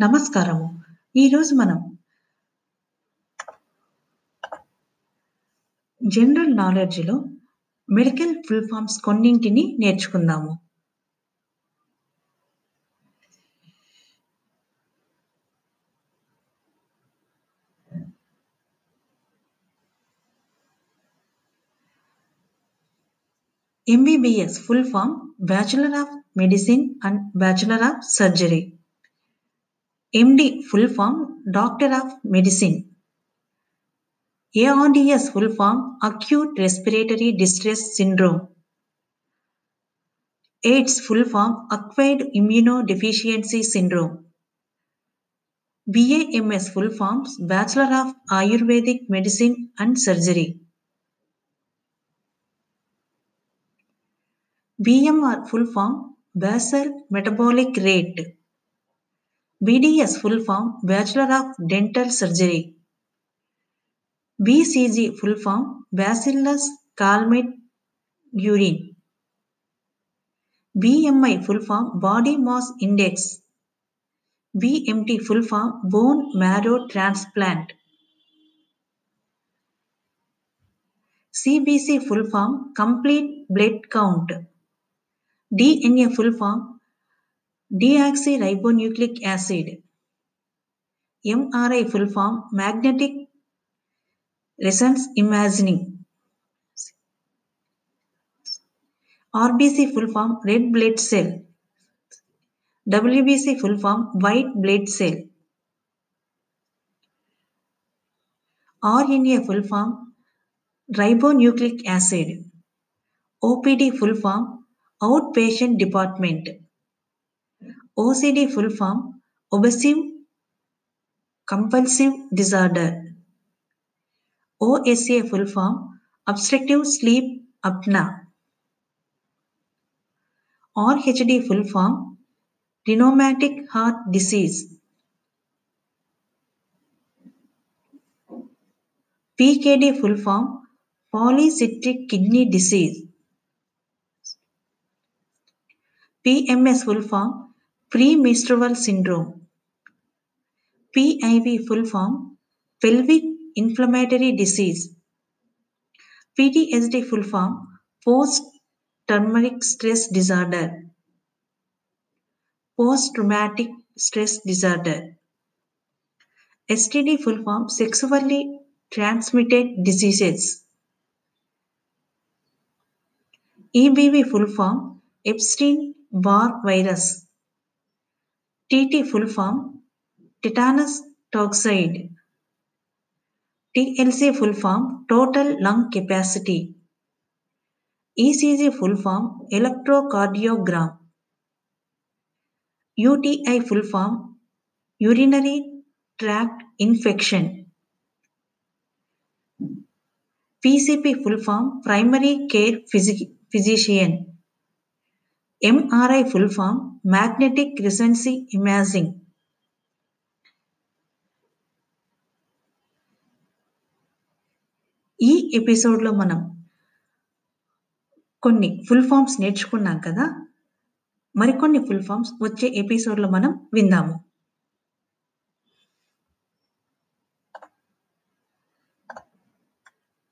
నమస్కారము. ఈరోజు మనం జనరల్ నాలెడ్జ్‌లో మెడికల్ ఫుల్ ఫార్మ్స్ కొన్నింటిని నేర్చుకుందాము. MBBS full form bachelor of medicine and bachelor of surgery. MD full form Doctor of Medicine. ARDS full form Acute Respiratory Distress Syndrome. AIDS full form Acquired Immunodeficiency Syndrome. BAMS full forms Bachelor of Ayurvedic Medicine and Surgery. BMR full form Basal Metabolic Rate. BDS full form Bachelor of Dental Surgery. BCG full form Bacillus Calmette Urine. BMI full form Body Mass Index. BMT full form Bone Marrow Transplant. CBC full form Complete Blood Count. DNA full form Deoxyribonucleic acid. MRI full form magnetic resonance imaging. RBC full form red blood cell. WBC full form white blood cell. RNA full form ribonucleic acid. OPD full form outpatient department. OCD full form Obsessive Compulsive Disorder. OSA full form Obstructive Sleep Apnea. RHD full form Rheumatic Heart Disease. PKD full form Polycystic Kidney Disease. PMS full form premenstrual syndrome. PID full form pelvic inflammatory disease. PTSD full form post traumatic stress disorder. Post traumatic stress disorder. STD full form sexually transmitted diseases. EBV full form Epstein Barr virus. TT full form tetanus toxoid. TLC full form total lung capacity. ECG full form electrocardiogram. UTI full form urinary tract infection. PCP full form primary care physician. MRI full form magnetic magnetic imaging ఈ ఎపిసోడ్‌లో మనం కొన్ని full forms నేర్చుకున్నాం కదా! మరికొన్ని full forms వచ్చే ఎపిసోడ్‌లో మనం విందాము.